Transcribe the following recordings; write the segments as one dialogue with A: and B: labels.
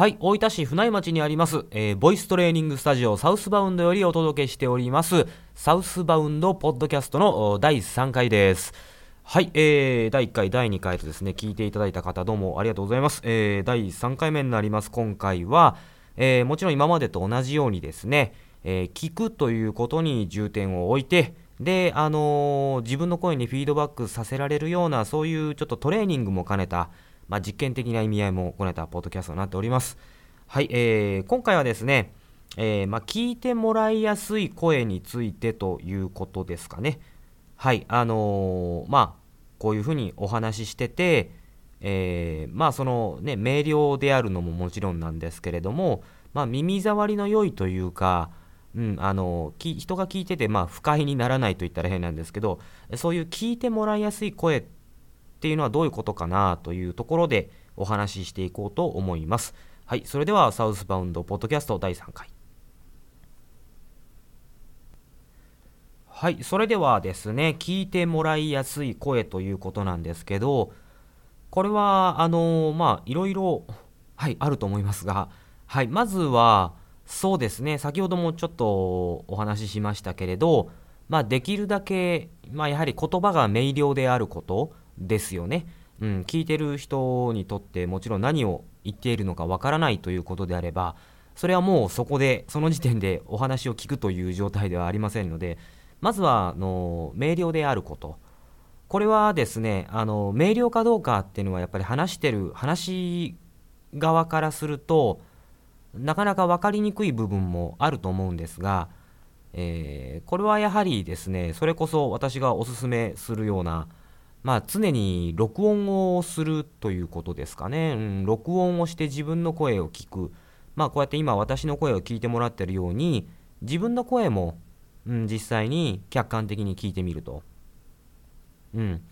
A: はい、大分市船井町にあります、えーボイストレーニングスタジオサウスバウンドよりお届けしております、サウスバウンドポッドキャストの第3回です。はい、えー、第1回、第2回とですね、聞いていただいた方どうもありがとうございます。えー、第3回目になります、今回は、えーもちろん今までと同じようにですね、えー聞くということに重点を置いて、で、あのー自分の声にフィードバックさせられるような、そういうちょっとトレーニングも兼ねた、まあ、実験的な意味合いも兼ねたポッドキャストになっております。はい、えー今回はですね、えーまあ、聞いてもらいやすい声についてということですかね。はい、あのーまあ、こういうふうにお話ししてて、えーまあ、そのね、明瞭であるのももちろんなんですけれども、まあ、耳障りの良いというか、うん、あの人が聞いてて、まあ、不快にならないと言ったら変なんですけど、そういう聞いてもらいやすい声っっていうのはどういうことかなというところでお話ししていこうと思います。はい、それではサウスバウンドポッドキャスト第3回。はい、それではですね、聞いてもらいやすい声ということなんですけど、これは、あのまあ、いろいろ、はい、あると思いますが、はい、まずは、そうですね、先ほどもちょっとお話ししましたけれど、まあ、できるだけ、まあ、やはり言葉が明瞭であることですよね。うん、聞いてる人にとってもちろん何を言っているのかわからないということであれば、それはもうそこで、その時点でお話を聞くという状態ではありませんので、まずはあの明瞭であること。これはですね、あの明瞭かどうかっていうのはやっぱり話してる話側からするとなかなか分かりにくい部分もあると思うんですが、えーこれはやはりですね、それこそ私がおすすめするような、まあ、常に録音をするということですかね、うん、録音をして自分の声を聞く、まあ、こうやって今私の声を聞いてもらってるように自分の声も、うん、実際に客観的に聞いてみると。うん、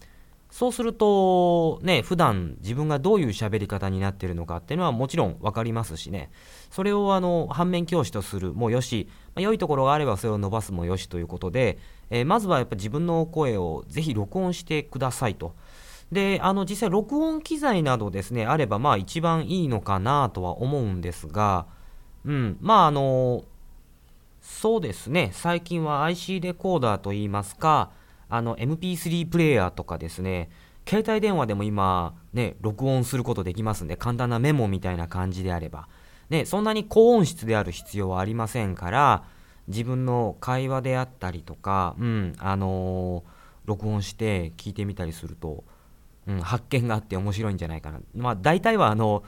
A: そうすると、ね、普段自分がどういう喋り方になっているのかっていうのはもちろん分かりますしね、それをあの反面教師とするもよし、まあ、良いところがあればそれを伸ばすもよしということで、えーまずはやっぱ自分の声をぜひ録音してくださいと。で、あの実際録音機材などですね、あればまあ一番いいのかなとは思うんですが、うん、まああの、そうですね、最近は IC レコーダーといいますか、あの MP3 プレイヤーとかですね、携帯電話でも今、ね、録音することできますんで、簡単なメモみたいな感じであれば、ね、そんなに高音質である必要はありませんから、自分の会話であったりとか、うん、あのー録音して聞いてみたりすると、うん、発見があって面白いんじゃないかな。まあ、大体はあの、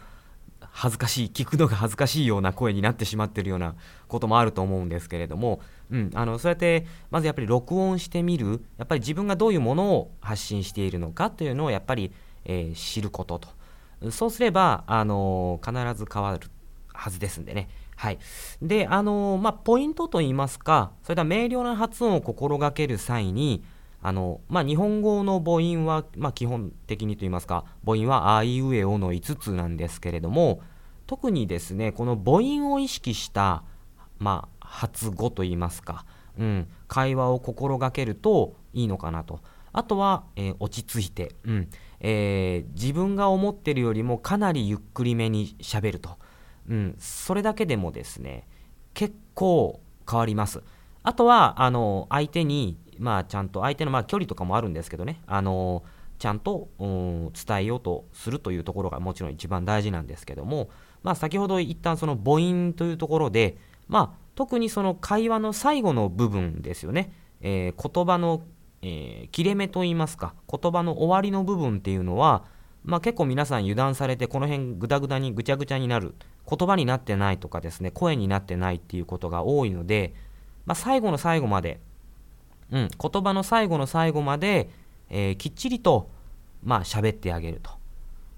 A: 恥ずかしい、聞くのが恥ずかしいような声になってしまってるようなこともあると思うんですけれども、うん、あのそうやってまずやっぱり録音してみる、やっぱり自分がどういうものを発信しているのかというのをやっぱり、えー知ることと。そうすれば、あの必ず変わるはずですんでね。はい。で、あのまあ、ポイントといいますか、それでは明瞭な発音を心がける際に、あのまあ、日本語の母音は、まあ、基本的にといいますか母音はあいうえおの5つなんですけれども特にですねこの母音を意識した、まあ、発語といいますか、うん、会話を心がけるといいのかなと。あとは、えー落ち着いて、うんえー自分が思ってるよりもかなりゆっくりめにしゃべると、うん、それだけでもですね結構変わります。あとはあの相手にまあちゃんと相手のまあ距離とかもあるんですけどね。あのちゃんと、うん伝えようとするというところがもちろん一番大事なんですけども、まあ、先ほど一旦その母音というところで、まあ、特にその会話の最後の部分ですよね、えー言葉の、えー切れ目といいますか言葉の終わりの部分っていうのは、まあ、結構皆さん油断されてこの辺ぐだぐだにぐちゃぐちゃになる言葉になってないとかですね声になってないっていうことが多いので、まあ、最後の最後までうん、言葉の最後の最後まで、えーきっちりと、まあ、喋ってあげると。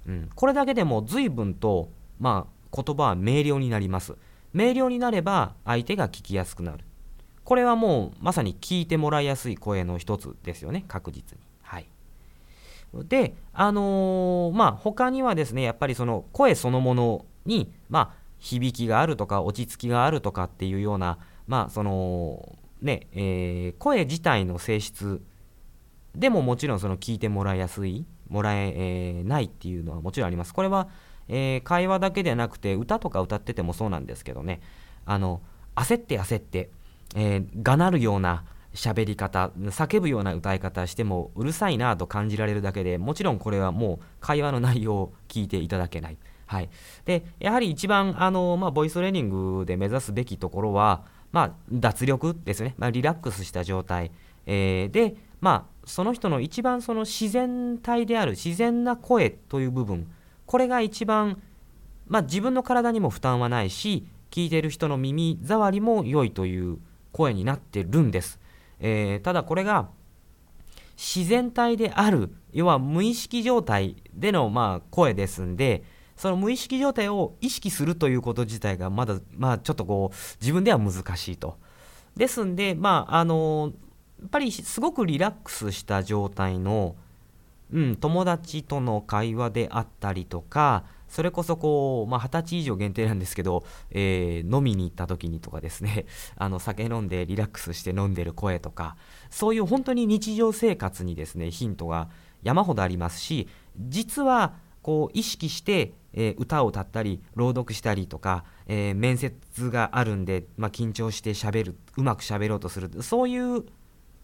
A: うん、これだけでも随分と、まあ、言葉は明瞭になります。明瞭になれば相手が聞きやすくなる。これはもうまさに聞いてもらいやすい声の一つですよね、確実に。はい。で、あのーまあ、他にはですね、やっぱりその声そのものに、まあ、響きがあるとか、落ち着きがあるとかっていうような、まあ、その、ね、えー声自体の性質でももちろんその聞いてもらいやすい、もらええーないっていうのはもちろんあります。これは、えー、会話だけではなくて歌とか歌っててもそうなんですけどねあの焦って焦って、えー、がなるような喋り方叫ぶような歌い方してもうるさいなと感じられるだけでもちろんこれはもう会話の内容を聞いていただけない。はい、でやはり一番あの、まあ、ボイストレーニングで目指すべきところは、まあ、脱力ですね、まあ、リラックスした状態、えー、で、まあ、その人の一番その自然体である自然な声という部分。これが一番、まあ、自分の体にも負担はないし聞いてる人の耳障りも良いという声になってるんです、えー、ただこれが自然体である要は無意識状態でのまあ声ですんでその無意識状態を意識するということ自体がまだ、まあ、ちょっとこう自分では難しいと。ですんで、まああのやっぱりすごくリラックスした状態の、うん、友達との会話であったりとかそれこそこう、まあ、20歳以上限定なんですけど、えー、飲みに行った時にとかですね あの酒飲んでリラックスして飲んでる声とかそういう本当に日常生活にですねヒントが山ほどありますし実はこう意識してえ、歌を歌ったり朗読したりとか、え、面接があるんで、まあ、緊張してしゃべるうまくしゃべろうとするそういう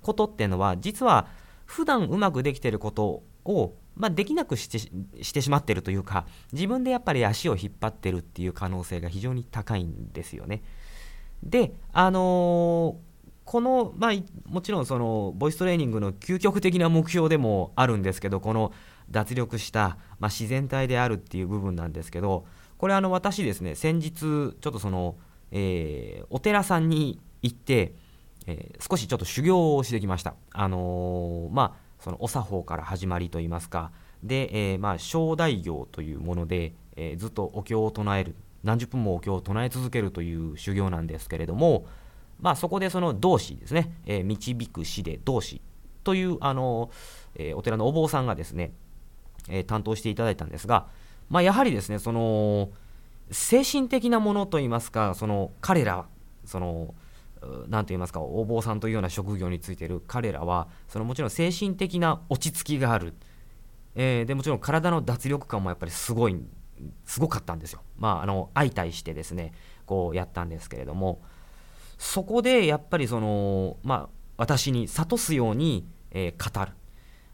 A: ことっていうのは実は普段うまくできてることを、まあ、できなくしてしてしまってるというか自分でやっぱり足を引っ張ってるっていう可能性が非常に高いんですよね。であのーこの、まあ、もちろんそのボイストレーニングの究極的な目標でもあるんですけどこの脱力した、まあ、自然体であるっていう部分なんですけどこれあの私ですね先日ちょっとその、えー、お寺さんに行って、えー、少しちょっと修行をしてきました。あのー、まあそのお作法から始まりといいますか。で、えー、まあ正大行というもので、えずっとお経を唱える何十分もお経を唱え続けるという修行なんですけれどもまあそこでその同志ですね、え導く師で同志というあの、えお寺のお坊さんがですねえー、担当していただいたんですが、まあ、やはりですねその精神的なものといいますかその彼らその何と言いますかお坊さんというような職業についている彼らはそのもちろん精神的な落ち着きがある、えー、でもちろん体の脱力感もやっぱりすごいすごかったんですよ。まあ、あの相対してですねこうやったんですけれども。そこでやっぱりその、まあ、私に諭すように、えー、語る。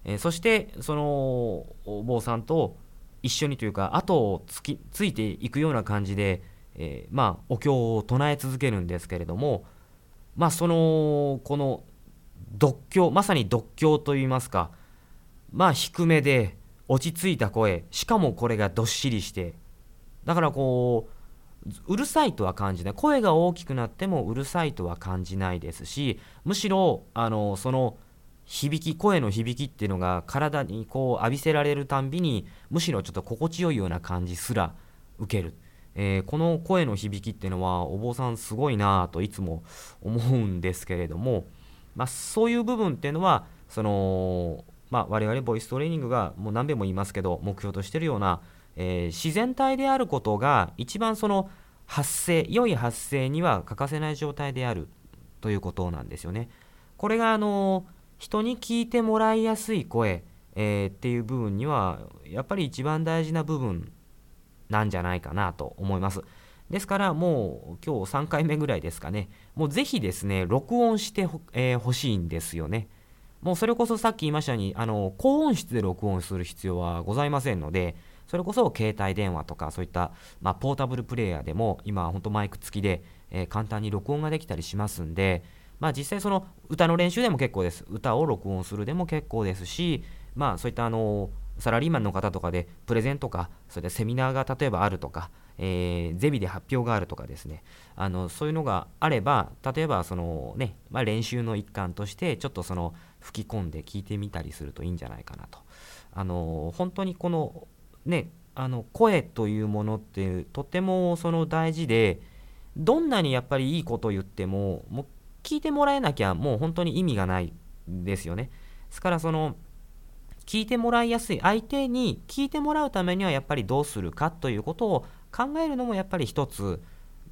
A: えー、そしてそのお坊さんと一緒にというか後をつきついていくような感じで、えー、まあお経を唱え続けるんですけれどもまあそのこの独協まさに独協といいますかまあ低めで落ち着いた声しかもこれがどっしりしてだからこううるさいとは感じない。声が大きくなってもうるさいとは感じないですしむしろあのその響き声の響きっていうのが体にこう浴びせられるたんびにむしろちょっと心地よいような感じすら受ける、えー、この声の響きっていうのはお坊さんすごいなといつも思うんですけれども、まあ、そういう部分っていうのはその、まあ、我々ボイストレーニングがもう何べんも言いますけど目標としてるような、えー、自然体であることが一番その発声良い発声には欠かせない状態であるということなんですよね。これがあの人に聞いてもらいやすい声、えー、っていう部分にはやっぱり一番大事な部分なんじゃないかなと思います。ですからもう今日3回目ぐらいですかね、もうぜひですね、録音してほ,、えー、欲しいんですよね。もうそれこそさっき言いましたように、あの高音質で録音する必要はございませんので、それこそ携帯電話とかそういった、まあ、ポータブルプレーヤーでも今本当マイク付きで、えー、簡単に録音ができたりしますんで、まあ、実際その歌の練習でも結構です。歌を録音するでも結構ですし、まあ、そういったあのサラリーマンの方とかでプレゼンとか、それでセミナーが例えばあるとか、えー、ゼミで発表があるとかですね、あのそういうのがあれば、例えばその、ねまあ、練習の一環として、ちょっとその吹き込んで聞いてみたりするといいんじゃないかなと。あの本当にこの、ね、あの声というものってとてもその大事で、どんなにやっぱりいいことを言っても、も聞いてもらえなきゃもう本当に意味がないですよね。ですからその聞いてもらいやすい相手に聞いてもらうためにはやっぱりどうするかということを考えるのもやっぱり一つ、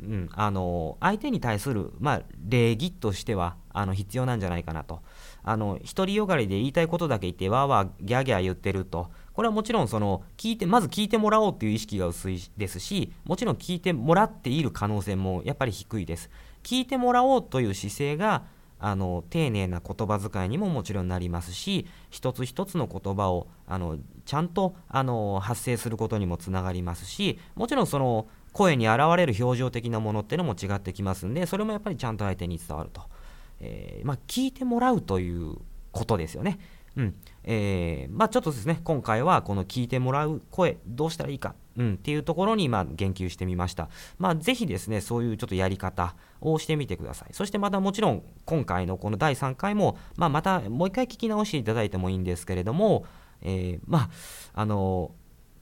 A: うん、あの相手に対する、まあ、礼儀としてはあの必要なんじゃないかなと。あの独りよがりで言いたいことだけ言ってわーわーギャーギャー言ってるとこれはもちろんその聞いてまず聞いてもらおうっていう意識が薄いですしもちろん聞いてもらっている可能性もやっぱり低いです聞いてもらおうという姿勢があの丁寧な言葉遣いにももちろんなりますし一つ一つの言葉をあのちゃんとあの発生することにもつながりますしもちろんその声に現れる表情的なものっていうのも違ってきますんでそれもやっぱりちゃんと相手に伝わると、えー、まあ、聞いてもらうということですよね。うん。えーまあ、ちょっとですね今回はこの聞いてもらう声どうしたらいいか、うん、っていうところにまあ言及してみました、まあ、ぜひですねそういうちょっとやり方をしてみてください。そしてまたもちろん今回のこの第3回も、まあ、またもう一回聞き直していただいてもいいんですけれども、えー、まああの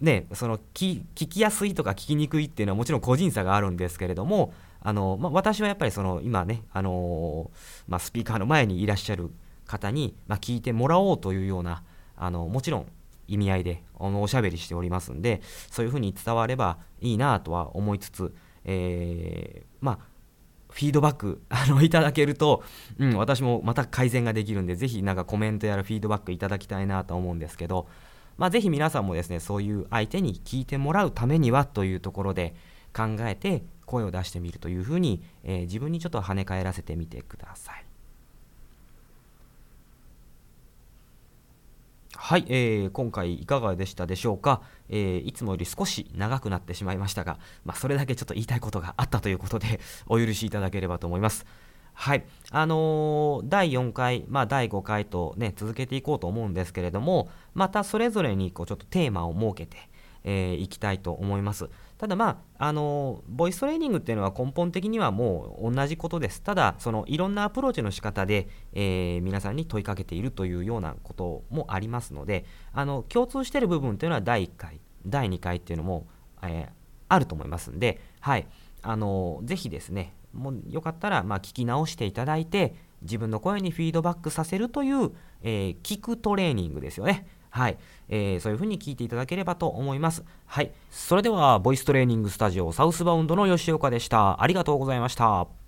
A: ねその聞きやすいとか聞きにくいっていうのはもちろん個人差があるんですけれどもあの、まあ、私はやっぱりその今ね、あのまあ、スピーカーの前にいらっしゃる方に、まあ、聞いてもらおうというようなあのもちろん意味合いでおしゃべりしておりますんでそういうふうに伝わればいいなとは思いつつ、えー、まあフィードバック あのいただけると、うん、私もまた改善ができるんでぜひなんかコメントやらフィードバックいただきたいなと思うんですけど、まあ、ぜひ皆さんもですねそういう相手に聞いてもらうためにはというところで考えて声を出してみるというふうに、えー、自分にちょっと跳ね返らせてみてください。はい、えー、今回いかがでしたでしょうか、えー、いつもより少し長くなってしまいましたが、まあ、それだけちょっと言いたいことがあったということで お許しいただければと思います。はい、あのー、第4回、まあ、第5回とね続けていこうと思うんですけれどもまたそれぞれにこうちょっとテーマを設けてい、えー、きたいと思います。ただまあ、あのボイストレーニングっていうのは根本的にはもう同じことです。ただ、そのいろんなアプローチの仕方で、えー、皆さんに問いかけているというようなこともありますので、あの共通している部分っていうのは第1回、第2回っていうのも、えー、あると思いますんで、はい、あのぜひですね、もうよかったら、まあ、聞き直していただいて、自分の声にフィードバックさせるという、えー、聞くトレーニングですよね。はい、えー、そういう風に聞いていただければと思います。はい、それではボイストレーニングスタジオサウスバウンドの吉岡でした。ありがとうございました。